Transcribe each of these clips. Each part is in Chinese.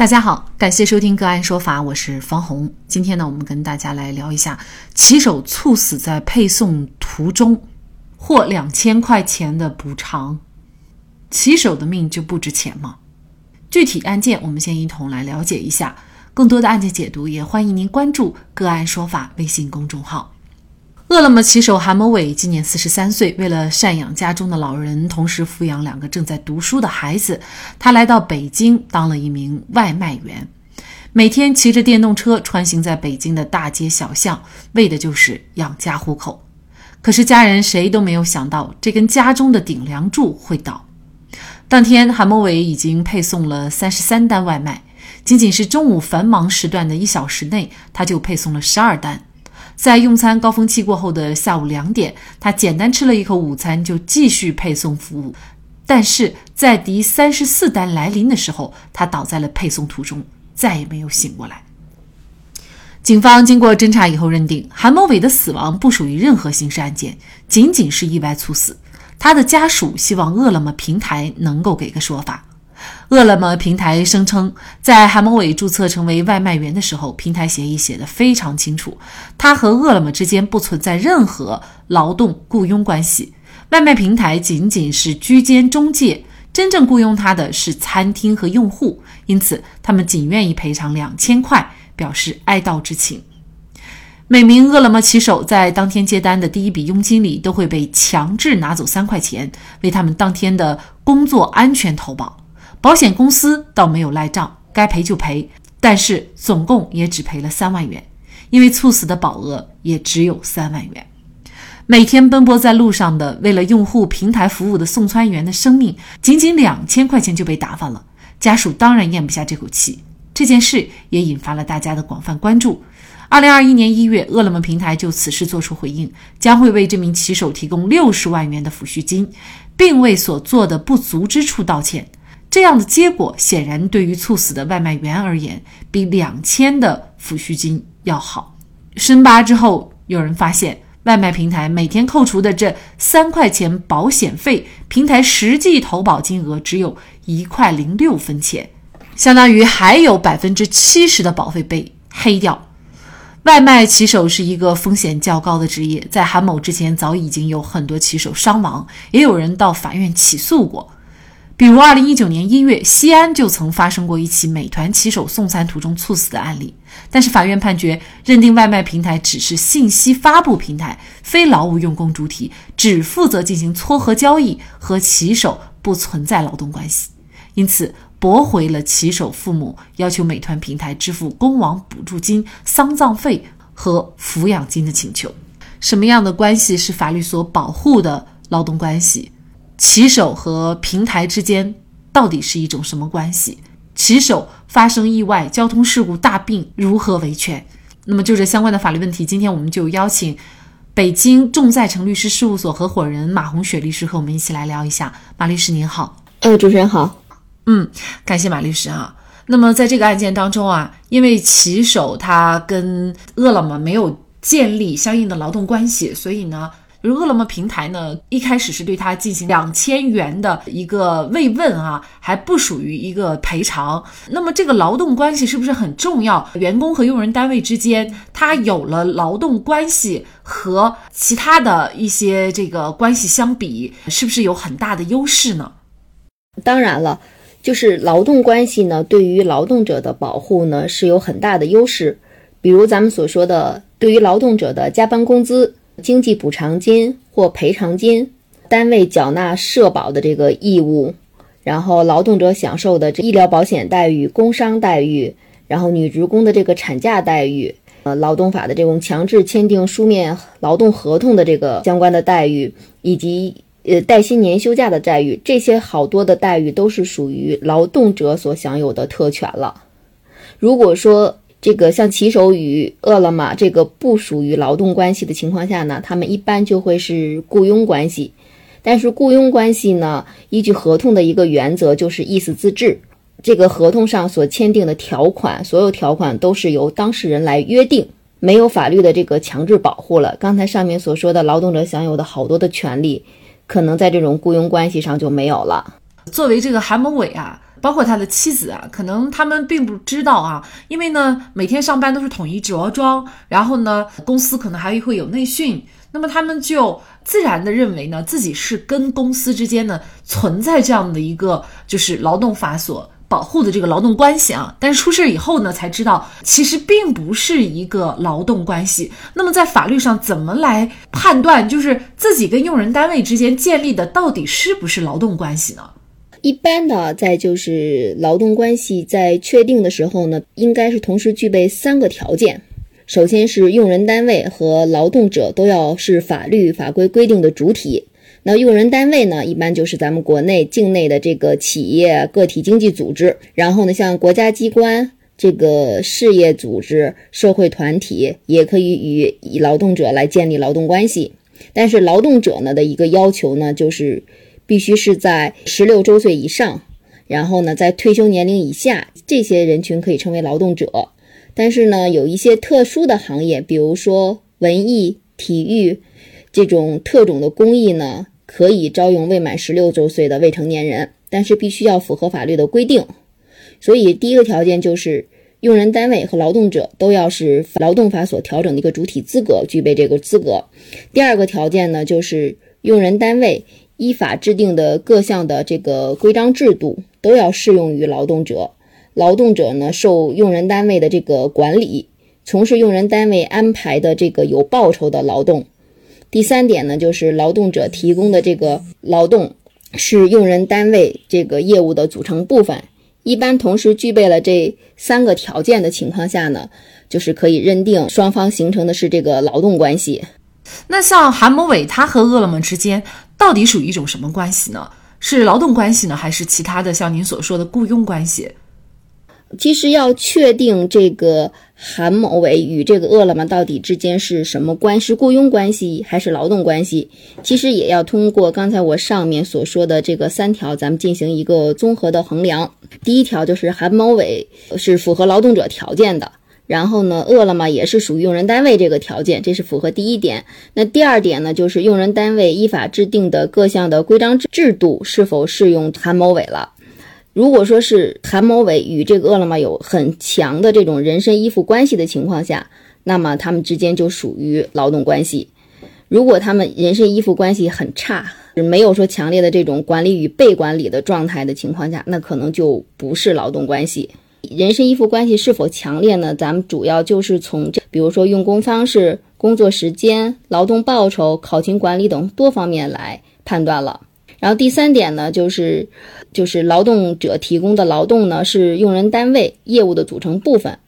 大家好，感谢收听个案说法，我是方红。今天呢，我们跟大家来聊一下骑手猝死在配送途中，获两千块钱的补偿，骑手的命就不值钱吗？具体案件我们先一同来了解一下。更多的案件解读，也欢迎您关注个案说法微信公众号。饿了么骑手韩某伟今年四十三岁，为了赡养家中的老人，同时抚养两个正在读书的孩子，他来到北京当了一名外卖员，每天骑着电动车穿行在北京的大街小巷，为的就是养家糊口。可是家人谁都没有想到，这根家中的顶梁柱会倒。当天，韩某伟已经配送了三十三单外卖，仅仅是中午繁忙时段的一小时内，他就配送了十二单。在用餐高峰期过后的下午两点，他简单吃了一口午餐，就继续配送服务。但是在第三十四单来临的时候，他倒在了配送途中，再也没有醒过来。警方经过侦查以后认定，韩某伟的死亡不属于任何刑事案件，仅仅是意外猝死。他的家属希望饿了么平台能够给个说法。饿了么平台声称，在韩某伟注册成为外卖员的时候，平台协议写得非常清楚，他和饿了么之间不存在任何劳动雇佣关系，外卖平台仅仅是居间中介，真正雇佣他的是餐厅和用户，因此他们仅愿意赔偿两千块，表示哀悼之情。每名饿了么骑手在当天接单的第一笔佣金里，都会被强制拿走三块钱，为他们当天的工作安全投保。保险公司倒没有赖账，该赔就赔，但是总共也只赔了三万元，因为猝死的保额也只有三万元。每天奔波在路上的为了用户平台服务的送餐员的生命，仅仅两千块钱就被打发了，家属当然咽不下这口气。这件事也引发了大家的广泛关注。二零二一年一月，饿了么平台就此事作出回应，将会为这名骑手提供六十万元的抚恤金，并为所做的不足之处道歉。这样的结果显然对于猝死的外卖员而言，比两千的抚恤金要好。深扒之后，有人发现外卖平台每天扣除的这三块钱保险费，平台实际投保金额只有一块零六分钱，相当于还有百分之七十的保费被黑掉。外卖骑手是一个风险较高的职业，在韩某之前，早已经有很多骑手伤亡，也有人到法院起诉过。比如，二零一九年一月，西安就曾发生过一起美团骑手送餐途中猝死的案例。但是，法院判决认定外卖平台只是信息发布平台，非劳务用工主体，只负责进行撮合交易，和骑手不存在劳动关系，因此驳回了骑手父母要求美团平台支付工亡补助金、丧葬费和抚养金的请求。什么样的关系是法律所保护的劳动关系？骑手和平台之间到底是一种什么关系？骑手发生意外、交通事故、大病如何维权？那么就这相关的法律问题，今天我们就邀请北京众在诚律师事务所合伙人马红雪律师和我们一起来聊一下。马律师您好，呃，主持人好，嗯，感谢马律师啊。那么在这个案件当中啊，因为骑手他跟饿了么没有建立相应的劳动关系，所以呢。而饿了么平台呢，一开始是对他进行两千元的一个慰问啊，还不属于一个赔偿。那么这个劳动关系是不是很重要？员工和用人单位之间，他有了劳动关系和其他的一些这个关系相比，是不是有很大的优势呢？当然了，就是劳动关系呢，对于劳动者的保护呢是有很大的优势。比如咱们所说的，对于劳动者的加班工资。经济补偿金或赔偿金，单位缴纳社保的这个义务，然后劳动者享受的这医疗保险待遇、工伤待遇，然后女职工的这个产假待遇，呃，劳动法的这种强制签订书面劳动合同的这个相关的待遇，以及呃带薪年休假的待遇，这些好多的待遇都是属于劳动者所享有的特权了。如果说，这个像骑手与饿了么这个不属于劳动关系的情况下呢，他们一般就会是雇佣关系。但是雇佣关系呢，依据合同的一个原则就是意思自治。这个合同上所签订的条款，所有条款都是由当事人来约定，没有法律的这个强制保护了。刚才上面所说的劳动者享有的好多的权利，可能在这种雇佣关系上就没有了。作为这个韩某伟啊，包括他的妻子啊，可能他们并不知道啊，因为呢，每天上班都是统一着装，然后呢，公司可能还会有内训，那么他们就自然的认为呢，自己是跟公司之间呢存在这样的一个就是劳动法所。保护的这个劳动关系啊，但是出事以后呢，才知道其实并不是一个劳动关系。那么在法律上怎么来判断，就是自己跟用人单位之间建立的到底是不是劳动关系呢？一般的，在就是劳动关系在确定的时候呢，应该是同时具备三个条件。首先是用人单位和劳动者都要是法律法规规定的主体。那用人单位呢，一般就是咱们国内境内的这个企业、个体经济组织。然后呢，像国家机关、这个事业组织、社会团体，也可以与以劳动者来建立劳动关系。但是劳动者呢的一个要求呢，就是必须是在十六周岁以上，然后呢在退休年龄以下，这些人群可以称为劳动者。但是呢，有一些特殊的行业，比如说文艺、体育这种特种的工艺呢。可以招用未满十六周岁的未成年人，但是必须要符合法律的规定。所以第一个条件就是用人单位和劳动者都要是劳动法所调整的一个主体资格，具备这个资格。第二个条件呢，就是用人单位依法制定的各项的这个规章制度都要适用于劳动者，劳动者呢受用人单位的这个管理，从事用人单位安排的这个有报酬的劳动。第三点呢，就是劳动者提供的这个劳动是用人单位这个业务的组成部分。一般同时具备了这三个条件的情况下呢，就是可以认定双方形成的是这个劳动关系。那像韩某伟他和饿了么之间到底属于一种什么关系呢？是劳动关系呢，还是其他的像您所说的雇佣关系？其实要确定这个韩某伟与这个饿了么到底之间是什么关是雇佣关系还是劳动关系，其实也要通过刚才我上面所说的这个三条，咱们进行一个综合的衡量。第一条就是韩某伟是符合劳动者条件的，然后呢，饿了么也是属于用人单位这个条件，这是符合第一点。那第二点呢，就是用人单位依法制定的各项的规章制度是否适用韩某伟了。如果说是韩某伟与这个饿了么有很强的这种人身依附关系的情况下，那么他们之间就属于劳动关系。如果他们人身依附关系很差，没有说强烈的这种管理与被管理的状态的情况下，那可能就不是劳动关系。人身依附关系是否强烈呢？咱们主要就是从这，比如说用工方式、工作时间、劳动报酬、考勤管理等多方面来判断了。然后第三点呢，就是，就是劳动者提供的劳动呢是用人单位业务的组成部分。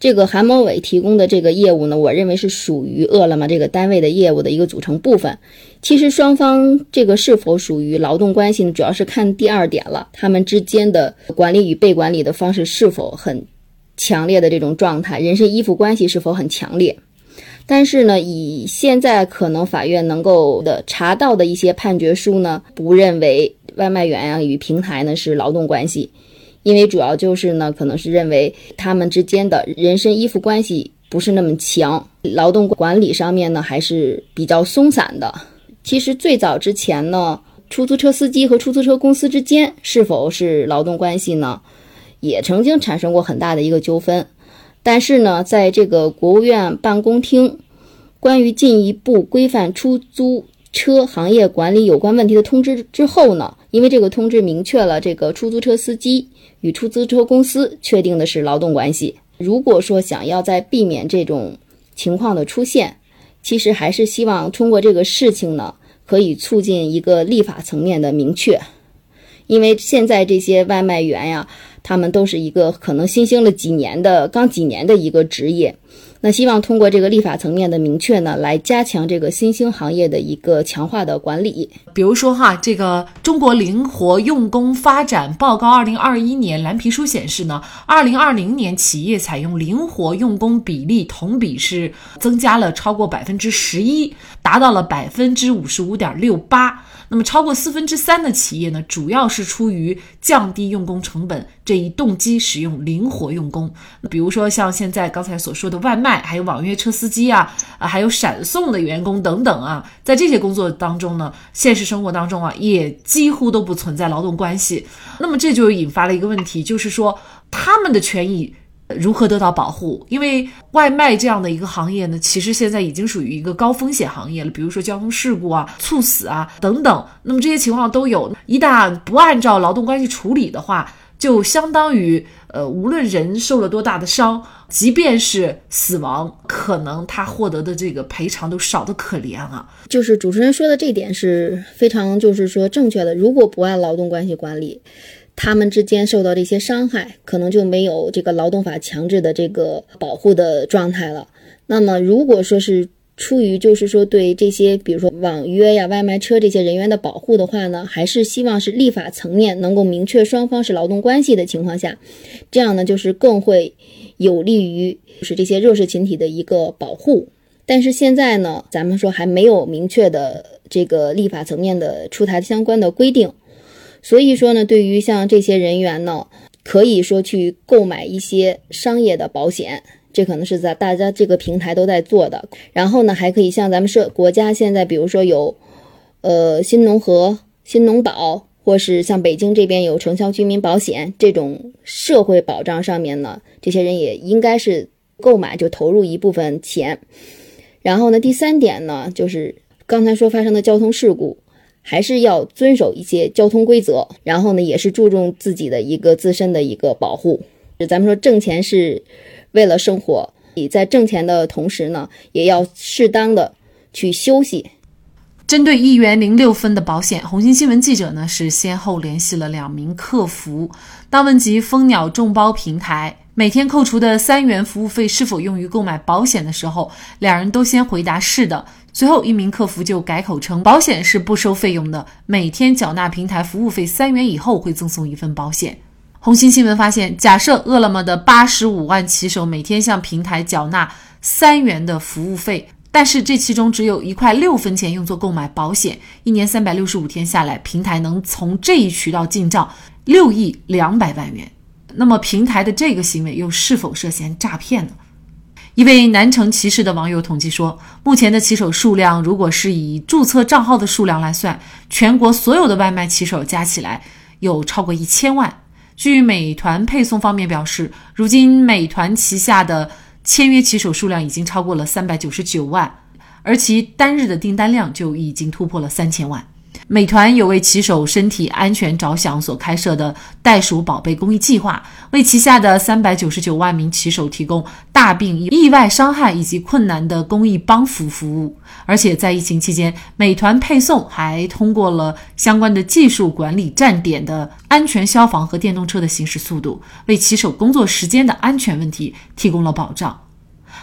这个韩某伟提供的这个业务呢，我认为是属于饿了么这个单位的业务的一个组成部分。其实双方这个是否属于劳动关系呢，主要是看第二点了，他们之间的管理与被管理的方式是否很强烈的这种状态，人身依附关系是否很强烈。但是呢，以现在可能法院能够的查到的一些判决书呢，不认为外卖员啊与平台呢是劳动关系，因为主要就是呢，可能是认为他们之间的人身依附关系不是那么强，劳动管理上面呢还是比较松散的。其实最早之前呢，出租车司机和出租车公司之间是否是劳动关系呢，也曾经产生过很大的一个纠纷。但是呢，在这个国务院办公厅关于进一步规范出租车行业管理有关问题的通知之后呢，因为这个通知明确了这个出租车司机与出租车公司确定的是劳动关系。如果说想要在避免这种情况的出现，其实还是希望通过这个事情呢，可以促进一个立法层面的明确，因为现在这些外卖员呀。他们都是一个可能新兴了几年的、刚几年的一个职业，那希望通过这个立法层面的明确呢，来加强这个新兴行业的一个强化的管理。比如说哈，这个《中国灵活用工发展报告》二零二一年蓝皮书显示呢，二零二零年企业采用灵活用工比例同比是增加了超过百分之十一。达到了百分之五十五点六八。那么超过四分之三的企业呢，主要是出于降低用工成本这一动机，使用灵活用工。比如说像现在刚才所说的外卖，还有网约车司机啊，啊，还有闪送的员工等等啊，在这些工作当中呢，现实生活当中啊，也几乎都不存在劳动关系。那么这就引发了一个问题，就是说他们的权益。如何得到保护？因为外卖这样的一个行业呢，其实现在已经属于一个高风险行业了，比如说交通事故啊、猝死啊等等。那么这些情况都有，一旦不按照劳动关系处理的话，就相当于呃，无论人受了多大的伤，即便是死亡，可能他获得的这个赔偿都少得可怜啊。就是主持人说的这点是非常就是说正确的。如果不按劳动关系管理，他们之间受到这些伤害，可能就没有这个劳动法强制的这个保护的状态了。那么，如果说是出于就是说对这些，比如说网约呀、外卖车这些人员的保护的话呢，还是希望是立法层面能够明确双方是劳动关系的情况下，这样呢就是更会有利于就是这些弱势群体的一个保护。但是现在呢，咱们说还没有明确的这个立法层面的出台相关的规定。所以说呢，对于像这些人员呢，可以说去购买一些商业的保险，这可能是在大家这个平台都在做的。然后呢，还可以像咱们社国家现在，比如说有，呃，新农合、新农保，或是像北京这边有城乡居民保险这种社会保障上面呢，这些人也应该是购买就投入一部分钱。然后呢，第三点呢，就是刚才说发生的交通事故。还是要遵守一些交通规则，然后呢，也是注重自己的一个自身的一个保护。咱们说挣钱是为了生活，你在挣钱的同时呢，也要适当的去休息。针对一元零六分的保险，红星新闻记者呢是先后联系了两名客服，当问及蜂鸟众包平台每天扣除的三元服务费是否用于购买保险的时候，两人都先回答是的。随后，一名客服就改口称，保险是不收费用的，每天缴纳平台服务费三元以后会赠送一份保险。红星新闻发现，假设饿了么的八十五万骑手每天向平台缴纳三元的服务费，但是这其中只有一块六分钱用作购买保险，一年三百六十五天下来，平台能从这一渠道进账六亿两百万元。那么，平台的这个行为又是否涉嫌诈骗呢？一位南城骑士的网友统计说，目前的骑手数量，如果是以注册账号的数量来算，全国所有的外卖骑手加起来有超过一千万。据美团配送方面表示，如今美团旗下的签约骑手数量已经超过了三百九十九万，而其单日的订单量就已经突破了三千万。美团有为骑手身体安全着想所开设的“袋鼠宝贝”公益计划，为旗下的三百九十九万名骑手提供大病、意外伤害以及困难的公益帮扶服务。而且在疫情期间，美团配送还通过了相关的技术管理站点的安全消防和电动车的行驶速度，为骑手工作时间的安全问题提供了保障。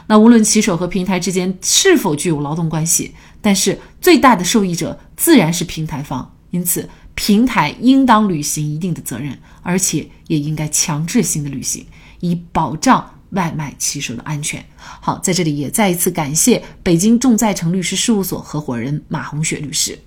那无论骑手和平台之间是否具有劳动关系，但是最大的受益者自然是平台方，因此平台应当履行一定的责任，而且也应该强制性的履行，以保障外卖骑手的安全。好，在这里也再一次感谢北京众在成律师事务所合伙人马红雪律师。